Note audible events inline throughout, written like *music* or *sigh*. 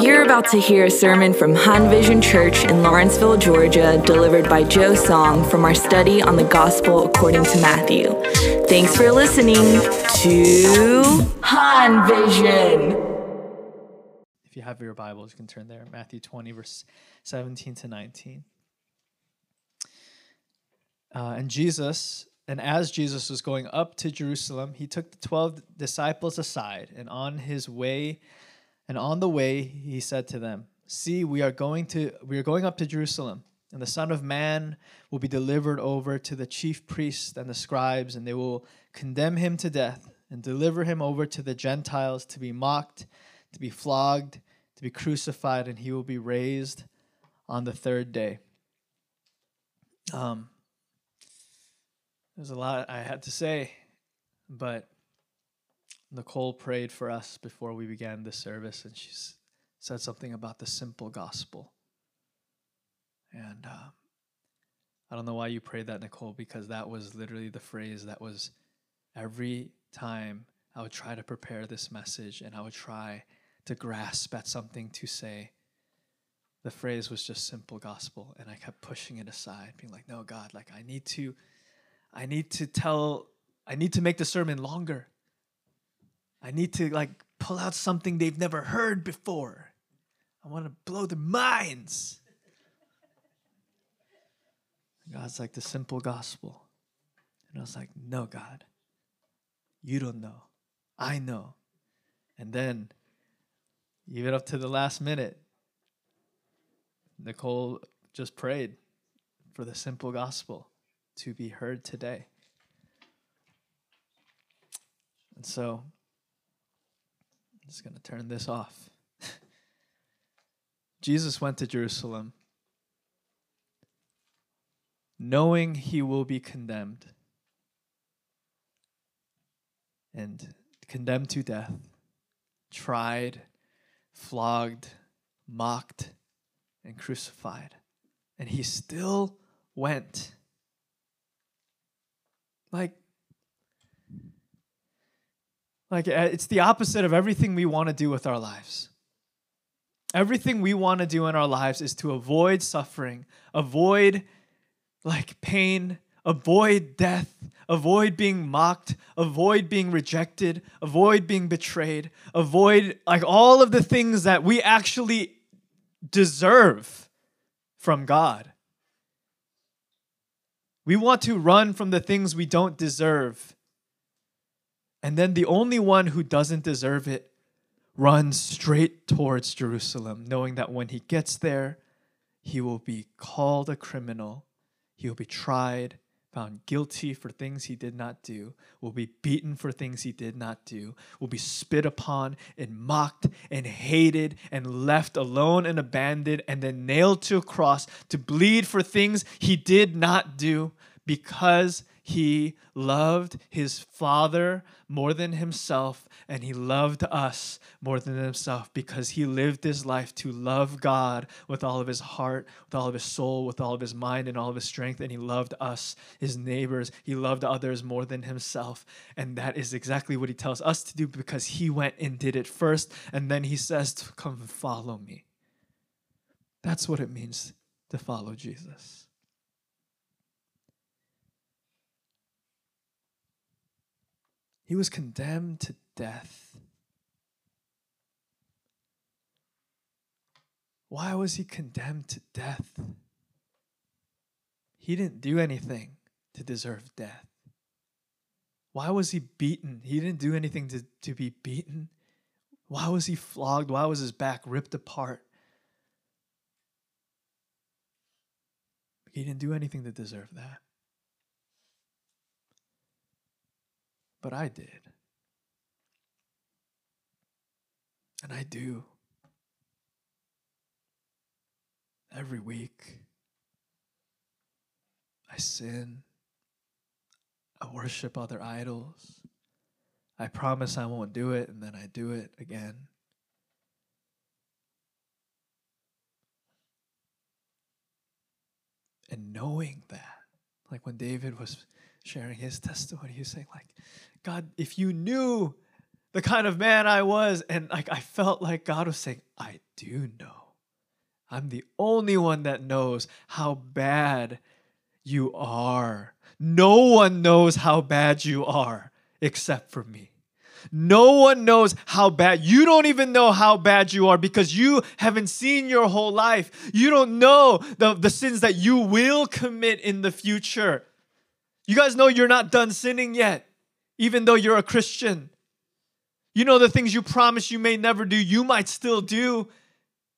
You're about to hear a sermon from Han Vision Church in Lawrenceville, Georgia, delivered by Joe Song from our study on the Gospel according to Matthew. Thanks for listening to Han Vision. If you have your Bibles, you can turn there. Matthew 20, verse 17 to 19. Uh, and Jesus, and as Jesus was going up to Jerusalem, he took the 12 disciples aside, and on his way, and on the way, he said to them, See, we are going to we are going up to Jerusalem, and the Son of Man will be delivered over to the chief priests and the scribes, and they will condemn him to death and deliver him over to the Gentiles to be mocked, to be flogged, to be crucified, and he will be raised on the third day. Um, there's a lot I had to say, but Nicole prayed for us before we began the service, and she said something about the simple gospel. And uh, I don't know why you prayed that, Nicole, because that was literally the phrase that was every time I would try to prepare this message and I would try to grasp at something to say. The phrase was just simple gospel, and I kept pushing it aside, being like, no, God, like I need to, I need to tell, I need to make the sermon longer. I need to like pull out something they've never heard before. I want to blow their minds. God's like the simple gospel. And I was like, no, God, you don't know. I know. And then, even up to the last minute, Nicole just prayed for the simple gospel to be heard today. And so, I'm just going to turn this off. *laughs* Jesus went to Jerusalem knowing he will be condemned and condemned to death, tried, flogged, mocked, and crucified. And he still went. Like, like uh, it's the opposite of everything we want to do with our lives. Everything we want to do in our lives is to avoid suffering, avoid like pain, avoid death, avoid being mocked, avoid being rejected, avoid being betrayed, avoid like all of the things that we actually deserve from God. We want to run from the things we don't deserve. And then the only one who doesn't deserve it runs straight towards Jerusalem, knowing that when he gets there, he will be called a criminal he will be tried, found guilty for things he did not do, will be beaten for things he did not do, will be spit upon and mocked and hated and left alone and abandoned and then nailed to a cross to bleed for things he did not do because he loved his father more than himself, and he loved us more than himself because he lived his life to love God with all of his heart, with all of his soul, with all of his mind, and all of his strength. And he loved us, his neighbors. He loved others more than himself. And that is exactly what he tells us to do because he went and did it first. And then he says, Come follow me. That's what it means to follow Jesus. He was condemned to death. Why was he condemned to death? He didn't do anything to deserve death. Why was he beaten? He didn't do anything to, to be beaten. Why was he flogged? Why was his back ripped apart? He didn't do anything to deserve that. But I did. And I do. Every week, I sin. I worship other idols. I promise I won't do it, and then I do it again. And knowing that, like when David was sharing his testimony, he was saying, like, God, if you knew the kind of man I was. And like I felt like God was saying, I do know. I'm the only one that knows how bad you are. No one knows how bad you are except for me. No one knows how bad. You don't even know how bad you are because you haven't seen your whole life. You don't know the, the sins that you will commit in the future. You guys know you're not done sinning yet, even though you're a Christian. You know the things you promise you may never do, you might still do.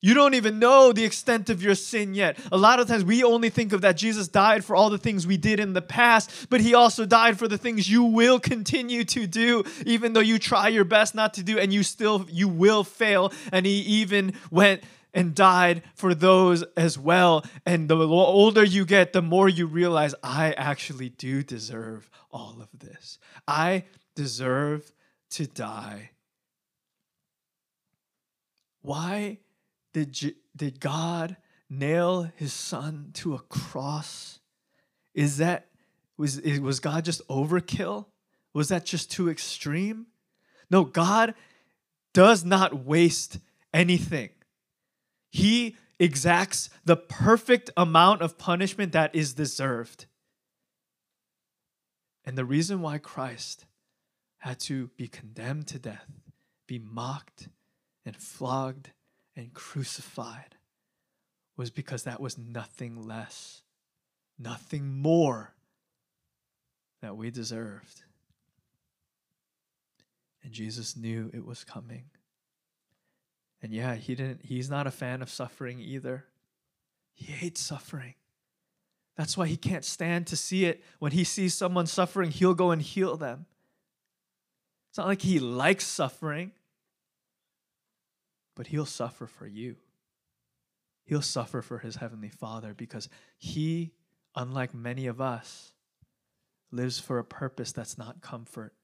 You don't even know the extent of your sin yet. A lot of times we only think of that Jesus died for all the things we did in the past, but he also died for the things you will continue to do even though you try your best not to do and you still you will fail and he even went and died for those as well. And the older you get, the more you realize I actually do deserve all of this. I deserve to die. Why? Did, did God nail his son to a cross? Is that was was God just overkill? Was that just too extreme? No, God does not waste anything. He exacts the perfect amount of punishment that is deserved. And the reason why Christ had to be condemned to death, be mocked and flogged and crucified was because that was nothing less, nothing more that we deserved. And Jesus knew it was coming. And yeah, he didn't he's not a fan of suffering either. He hates suffering. That's why he can't stand to see it. When he sees someone suffering, he'll go and heal them. It's not like he likes suffering but he'll suffer for you. He'll suffer for his heavenly Father because he, unlike many of us, lives for a purpose that's not comfort,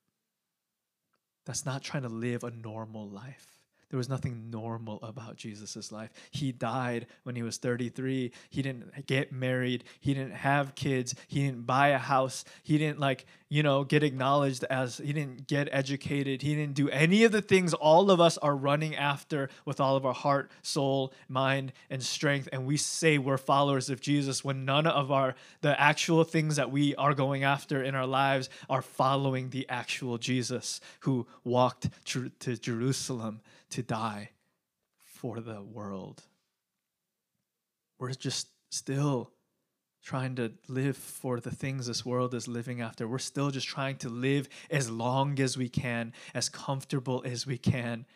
that's not trying to live a normal life. There was nothing normal about Jesus' life. He died when he was 33. He didn't get married. He didn't have kids. He didn't buy a house. He didn't, like, you know, get acknowledged as, he didn't get educated. He didn't do any of the things all of us are running after with all of our heart, soul, mind, and strength. And we say we're followers of Jesus when none of our, the actual things that we are going after in our lives are following the actual Jesus who walked to Jerusalem to die for the world. We're just still trying to live for the things this world is living after. We're still just trying to live as long as we can, as comfortable as we can.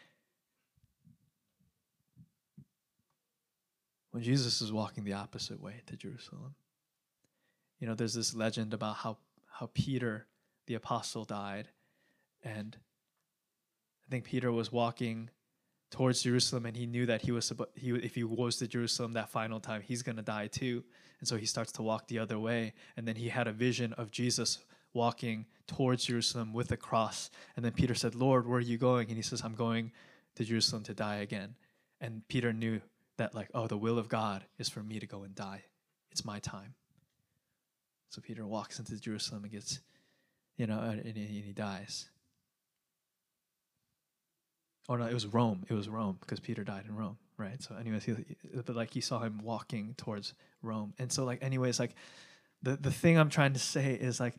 When Jesus is walking the opposite way to Jerusalem. You know, there's this legend about how, how Peter, the apostle, died. And I think Peter was walking towards Jerusalem, and he knew that he was he if he was to Jerusalem that final time, he's gonna die too. And so he starts to walk the other way, and then he had a vision of Jesus walking towards Jerusalem with a cross. And then Peter said, "Lord, where are you going?" And he says, "I'm going to Jerusalem to die again." And Peter knew that like, oh, the will of God is for me to go and die. It's my time. So Peter walks into Jerusalem and gets, you know, and, and he dies. Oh no, it was Rome. It was Rome because Peter died in Rome, right? So, anyways, he, but like he saw him walking towards Rome, and so like, anyways, like the the thing I'm trying to say is like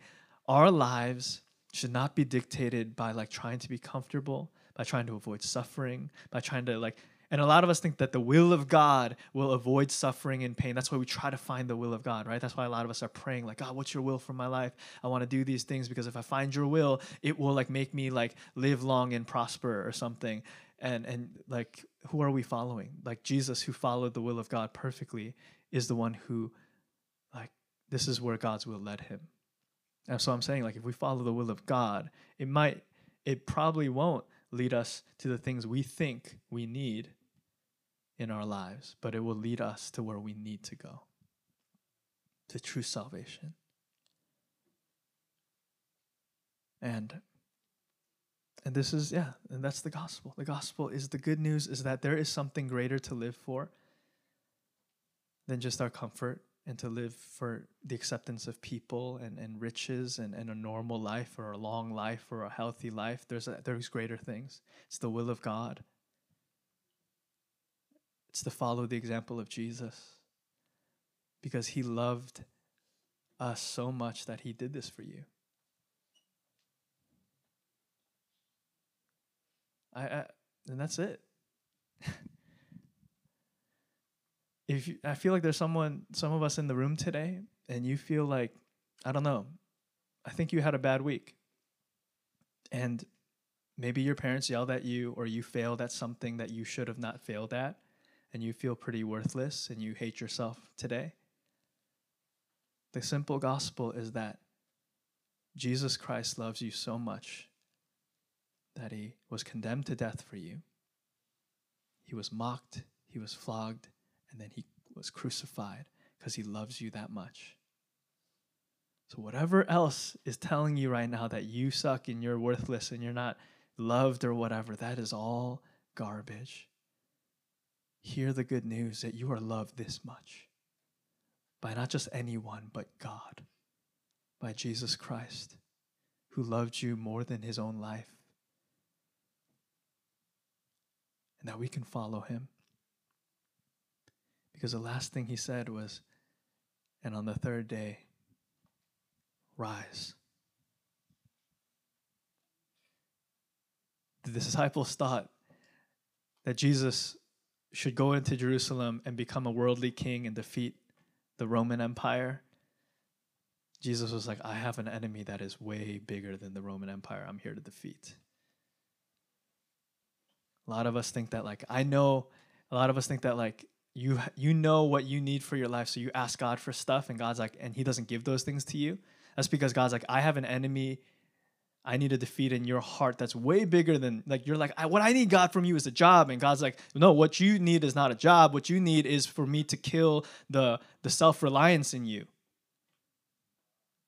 our lives should not be dictated by like trying to be comfortable, by trying to avoid suffering, by trying to like and a lot of us think that the will of God will avoid suffering and pain. That's why we try to find the will of God, right? That's why a lot of us are praying, like, God, what's your will for my life? I want to do these things because if I find your will, it will like make me like live long and prosper or something. And and like who are we following? Like Jesus who followed the will of God perfectly is the one who like this is where God's will led him. And so I'm saying like if we follow the will of God, it might it probably won't lead us to the things we think we need in our lives, but it will lead us to where we need to go to true salvation. And and this is yeah, and that's the gospel. The gospel is the good news is that there is something greater to live for than just our comfort and to live for the acceptance of people and, and riches and, and a normal life or a long life or a healthy life. There's, a, there's greater things. It's the will of God. It's to follow the example of Jesus because he loved us so much that he did this for you. I, I and that's it. *laughs* if you, I feel like there's someone, some of us in the room today, and you feel like, I don't know, I think you had a bad week. And maybe your parents yelled at you, or you failed at something that you should have not failed at, and you feel pretty worthless and you hate yourself today. The simple gospel is that Jesus Christ loves you so much that he was condemned to death for you. He was mocked, he was flogged, and then he was crucified because he loves you that much. So, whatever else is telling you right now that you suck and you're worthless and you're not loved or whatever, that is all garbage. Hear the good news that you are loved this much by not just anyone, but God, by Jesus Christ, who loved you more than his own life, and that we can follow him. Because the last thing he said was, and on the third day, rise. The disciples thought that Jesus should go into Jerusalem and become a worldly king and defeat the Roman Empire. Jesus was like, I have an enemy that is way bigger than the Roman Empire I'm here to defeat. A lot of us think that, like, I know, a lot of us think that, like, you you know what you need for your life so you ask god for stuff and god's like and he doesn't give those things to you that's because god's like i have an enemy i need to defeat in your heart that's way bigger than like you're like I, what i need god from you is a job. And god's like no what you need is not a job. What you need is for me to kill the the self-reliance in you.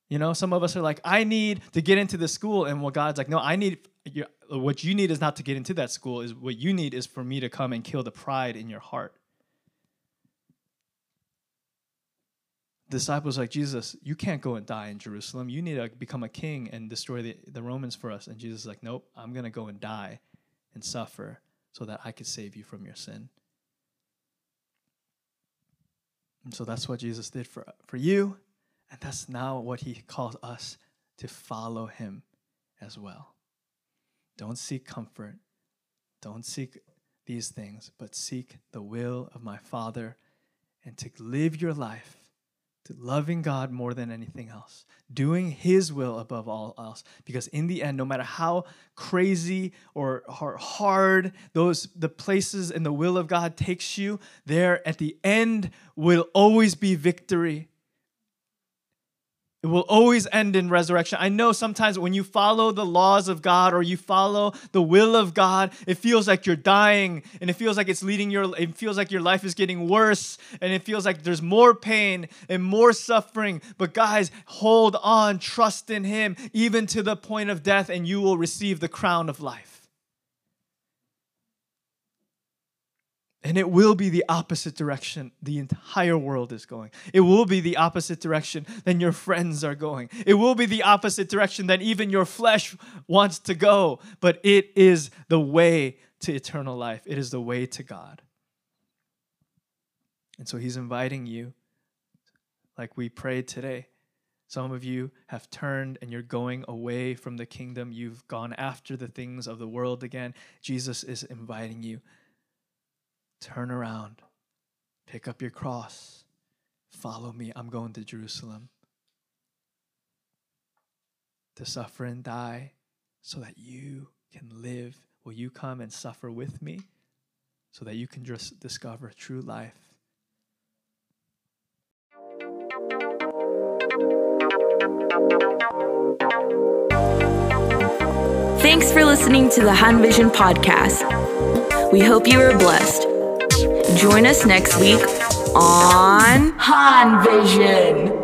You know some of us are like i need to get into the school. And what god's like no i need what you need is not to get into that school. Is what you need is for me to come and kill the pride in your heart disciples like Jesus, you can't go and die in Jerusalem. You need to become a king and destroy the, the Romans for us. And Jesus is like, nope, I'm going to go and die and suffer so that I could save you from your sin. And so that's what Jesus did for, for you. And that's now what he calls us to follow him as well. Don't seek comfort. Don't seek these things, but seek the will of my Father and to live your life to loving God more than anything else, doing His will above all else. Because in the end, no matter how crazy or hard those the places in the will of God takes you, there at the end will always be victory. It will always end in resurrection. I know sometimes when you follow the laws of God or you follow the will of God, it feels like you're dying and it feels like it's leading your it feels like your life is getting worse and it feels like there's more pain and more suffering. But guys, hold on, trust in him even to the point of death and you will receive the crown of life. And it will be the opposite direction the entire world is going. It will be the opposite direction than your friends are going. It will be the opposite direction than even your flesh wants to go. But it is the way to eternal life, it is the way to God. And so he's inviting you, like we prayed today. Some of you have turned and you're going away from the kingdom. You've gone after the things of the world again. Jesus is inviting you Turn around, pick up your cross, follow me. I'm going to Jerusalem to suffer and die so that you can live. Will you come and suffer with me so that you can just discover true life? Thanks for listening to the Han Vision podcast. We hope you are blessed. Join us next week on Han Vision.